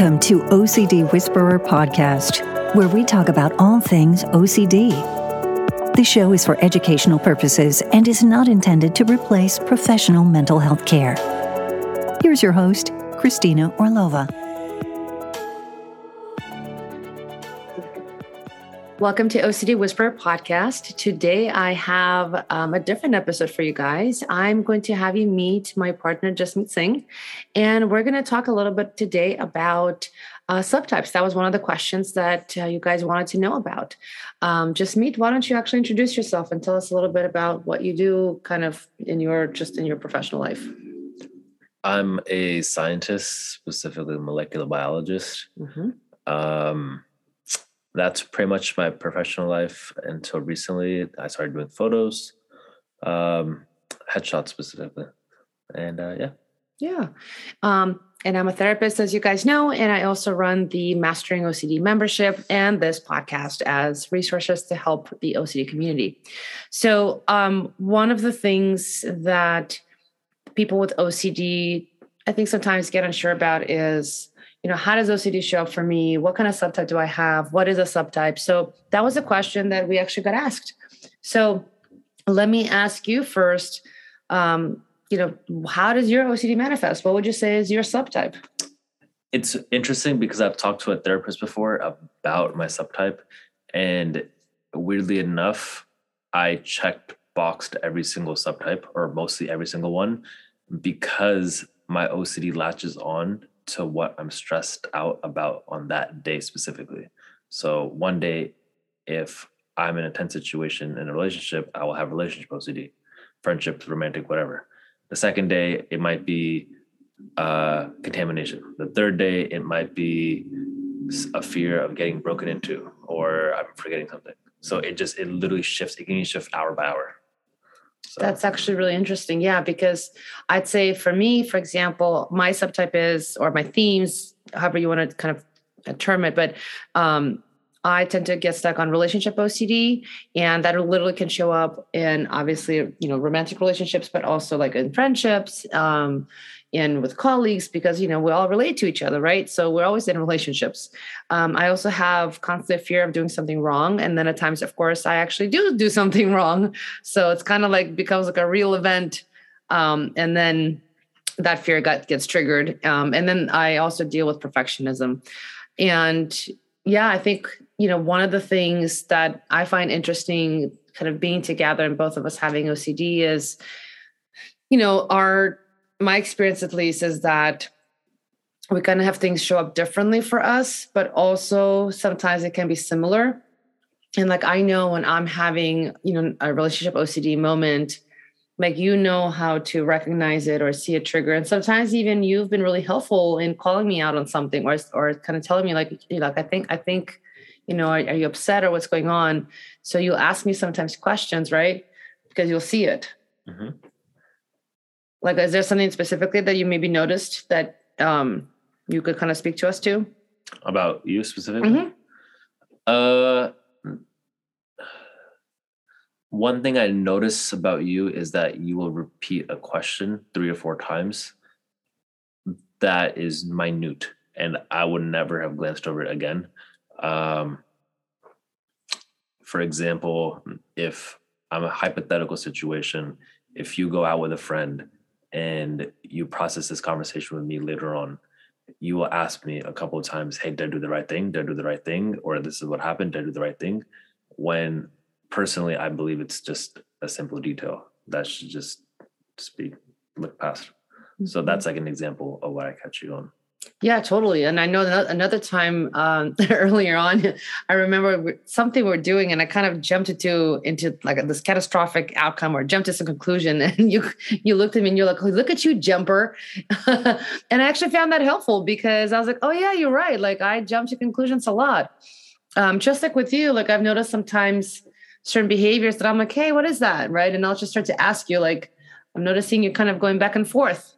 Welcome to OCD Whisperer Podcast, where we talk about all things OCD. The show is for educational purposes and is not intended to replace professional mental health care. Here's your host, Christina Orlova. Welcome to OCD Whisperer podcast. Today I have um, a different episode for you guys. I'm going to have you meet my partner, Jasmeet Singh, and we're going to talk a little bit today about uh, subtypes. That was one of the questions that uh, you guys wanted to know about. Um, Jasmeet, why don't you actually introduce yourself and tell us a little bit about what you do kind of in your just in your professional life? I'm a scientist, specifically a molecular biologist. Mm-hmm. Um, that's pretty much my professional life until recently. I started doing photos, um, headshots specifically, and uh, yeah. Yeah. Um, and I'm a therapist, as you guys know, and I also run the Mastering OCD membership and this podcast as resources to help the OCD community. So, um, one of the things that people with OCD, I think, sometimes get unsure about is you know, how does OCD show up for me? What kind of subtype do I have? What is a subtype? So that was a question that we actually got asked. So let me ask you first, um, you know, how does your OCD manifest? What would you say is your subtype? It's interesting because I've talked to a therapist before about my subtype. And weirdly enough, I checked boxed every single subtype or mostly every single one because my OCD latches on to what I'm stressed out about on that day specifically. So one day, if I'm in a tense situation in a relationship, I will have relationship OCD, friendship, romantic, whatever. The second day, it might be uh, contamination. The third day, it might be a fear of getting broken into or I'm forgetting something. So it just, it literally shifts. It can shift hour by hour. So. That's actually really interesting. Yeah, because I'd say for me, for example, my subtype is, or my themes, however you want to kind of term it, but um, I tend to get stuck on relationship OCD, and that literally can show up in obviously, you know, romantic relationships, but also like in friendships, um, and with colleagues because you know we all relate to each other right? So we're always in relationships. Um, i also have constant fear of doing something wrong and then at times of course i actually do do something wrong. So it's kind of like becomes like a real event um, and then that fear got, gets triggered um, and then i also deal with perfectionism. And yeah i think you know one of the things that i find interesting kind of being together and both of us having ocd is you know our my experience at least is that we kind of have things show up differently for us, but also sometimes it can be similar. And like I know when I'm having, you know, a relationship OCD moment, like you know how to recognize it or see a trigger. And sometimes even you've been really helpful in calling me out on something or or kind of telling me like, you know, like I think I think, you know, are, are you upset or what's going on? So you'll ask me sometimes questions, right? Because you'll see it. Mm-hmm. Like, is there something specifically that you maybe noticed that um, you could kind of speak to us to? About you specifically? Mm-hmm. Uh, one thing I notice about you is that you will repeat a question three or four times. That is minute, and I would never have glanced over it again. Um, for example, if I'm a hypothetical situation, if you go out with a friend and you process this conversation with me later on, you will ask me a couple of times, hey, did I do the right thing? Did I do the right thing? Or this is what happened, did I do the right thing? When personally I believe it's just a simple detail that should just be looked past. Mm-hmm. So that's like an example of what I catch you on. Yeah, totally. And I know another time um, earlier on, I remember something we are doing, and I kind of jumped into into like this catastrophic outcome, or jumped to some conclusion. And you you looked at me and you're like, "Look at you, jumper!" and I actually found that helpful because I was like, "Oh yeah, you're right." Like I jump to conclusions a lot. Um, just like with you, like I've noticed sometimes certain behaviors that I'm like, "Hey, what is that?" Right, and I'll just start to ask you, like, "I'm noticing you kind of going back and forth."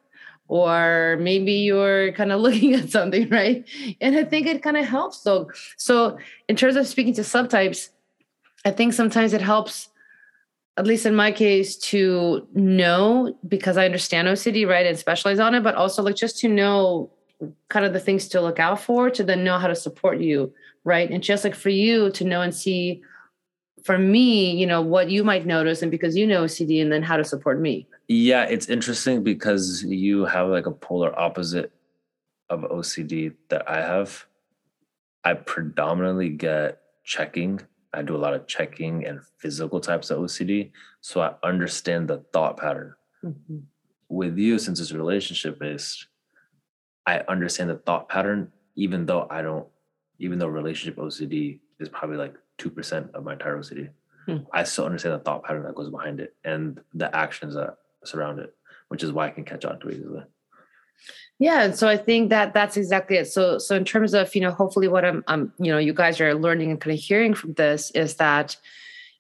or maybe you're kind of looking at something right and i think it kind of helps so so in terms of speaking to subtypes i think sometimes it helps at least in my case to know because i understand ocd right and specialize on it but also like just to know kind of the things to look out for to then know how to support you right and just like for you to know and see for me you know what you might notice and because you know ocd and then how to support me. Yeah it's interesting because you have like a polar opposite of ocd that i have. I predominantly get checking. I do a lot of checking and physical types of ocd so i understand the thought pattern. Mm-hmm. with you since it's relationship based I understand the thought pattern, even though I don't, even though relationship OCD is probably like 2% of my entire city. Hmm. I still understand the thought pattern that goes behind it and the actions that surround it, which is why I can catch on to it easily. Yeah, And so I think that that's exactly it. So, so in terms of you know, hopefully, what I'm, I'm, you know, you guys are learning and kind of hearing from this is that,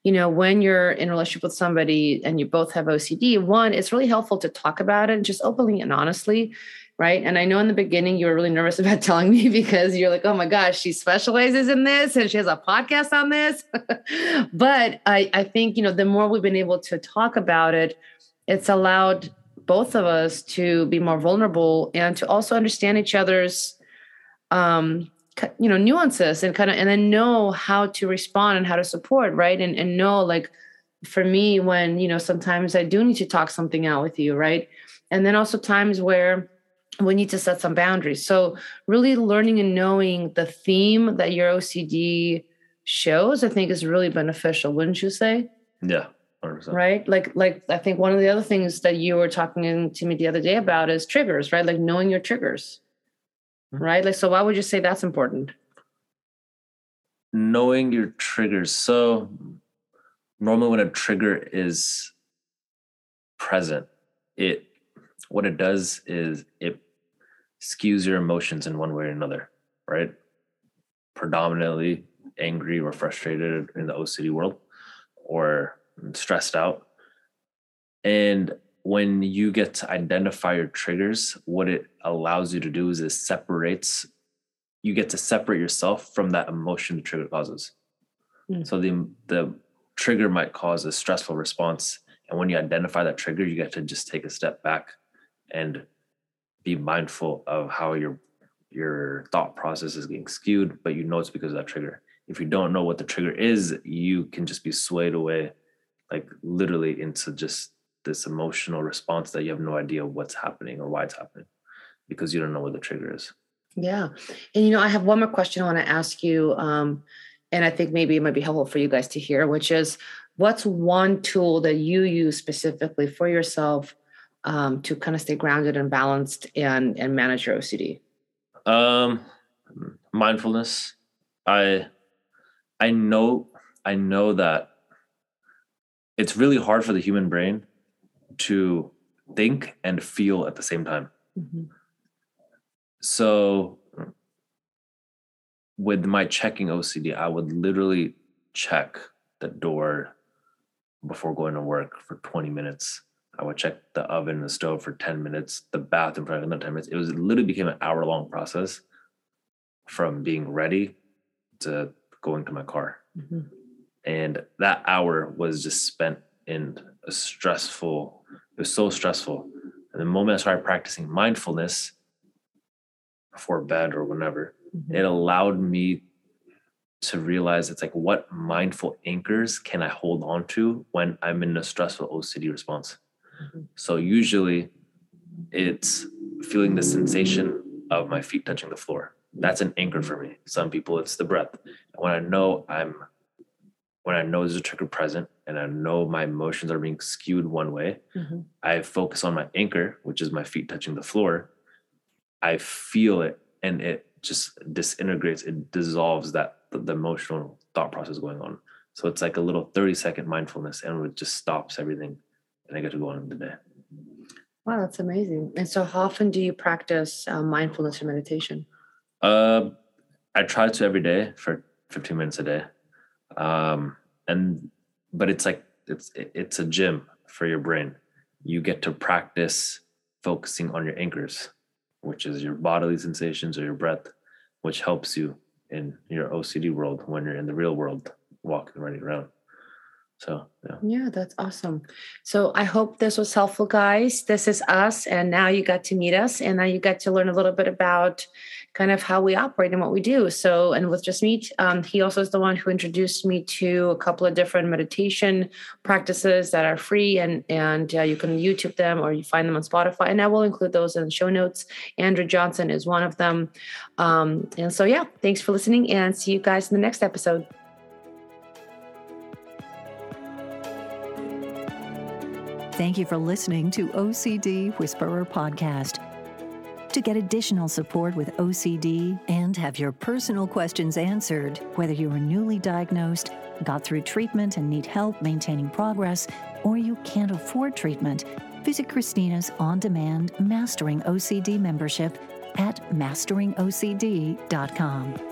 you know, when you're in a relationship with somebody and you both have OCD, one, it's really helpful to talk about it just openly and honestly right? And I know in the beginning you were really nervous about telling me because you're like, oh my gosh, she specializes in this and she has a podcast on this. but I, I think, you know, the more we've been able to talk about it, it's allowed both of us to be more vulnerable and to also understand each other's um you know nuances and kind of and then know how to respond and how to support right and and know like for me when you know sometimes i do need to talk something out with you right and then also times where we need to set some boundaries. So, really learning and knowing the theme that your OCD shows, I think, is really beneficial. Wouldn't you say? Yeah. 100%. Right. Like, like I think one of the other things that you were talking to me the other day about is triggers, right? Like knowing your triggers, mm-hmm. right? Like, so why would you say that's important? Knowing your triggers. So, normally when a trigger is present, it what it does is it skews your emotions in one way or another, right? Predominantly angry or frustrated in the OCD world or stressed out. And when you get to identify your triggers, what it allows you to do is it separates, you get to separate yourself from that emotion the trigger causes. Mm. So the the trigger might cause a stressful response. And when you identify that trigger, you get to just take a step back and be mindful of how your your thought process is getting skewed, but you know it's because of that trigger. If you don't know what the trigger is, you can just be swayed away, like literally into just this emotional response that you have no idea what's happening or why it's happening because you don't know what the trigger is. Yeah. And, you know, I have one more question I want to ask you. Um, and I think maybe it might be helpful for you guys to hear, which is what's one tool that you use specifically for yourself um, to kind of stay grounded and balanced and and manage your OCD? Um, mindfulness. I I know I know that it's really hard for the human brain to think and feel at the same time. Mm-hmm. So with my checking OCD, I would literally check the door before going to work for 20 minutes I would check the oven and the stove for 10 minutes, the bathroom for another 10 minutes. It was it literally became an hour long process from being ready to going to my car. Mm-hmm. And that hour was just spent in a stressful, it was so stressful. And the moment I started practicing mindfulness before bed or whenever, mm-hmm. it allowed me to realize it's like what mindful anchors can I hold on to when I'm in a stressful OCD response. So usually it's feeling the sensation of my feet touching the floor. That's an anchor for me. Some people it's the breath. When I know I'm when I know there's a trigger present and I know my emotions are being skewed one way, mm-hmm. I focus on my anchor, which is my feet touching the floor. I feel it and it just disintegrates, it dissolves that the, the emotional thought process going on. So it's like a little 30 second mindfulness and it just stops everything I get to go on today. Wow, that's amazing. And so, how often do you practice uh, mindfulness or meditation? Uh, I try to every day for 15 minutes a day. Um, and but it's like it's it's a gym for your brain. You get to practice focusing on your anchors, which is your bodily sensations or your breath, which helps you in your OCD world when you're in the real world walking running around. So yeah. Yeah, that's awesome. So I hope this was helpful, guys. This is us, and now you got to meet us, and now you got to learn a little bit about kind of how we operate and what we do. So, and with Jasmeet, um, he also is the one who introduced me to a couple of different meditation practices that are free, and and uh, you can YouTube them or you find them on Spotify. And I will include those in the show notes. Andrew Johnson is one of them. Um, and so, yeah, thanks for listening, and see you guys in the next episode. Thank you for listening to OCD Whisperer Podcast. To get additional support with OCD and have your personal questions answered, whether you are newly diagnosed, got through treatment and need help maintaining progress, or you can't afford treatment, visit Christina's on demand Mastering OCD membership at masteringocd.com.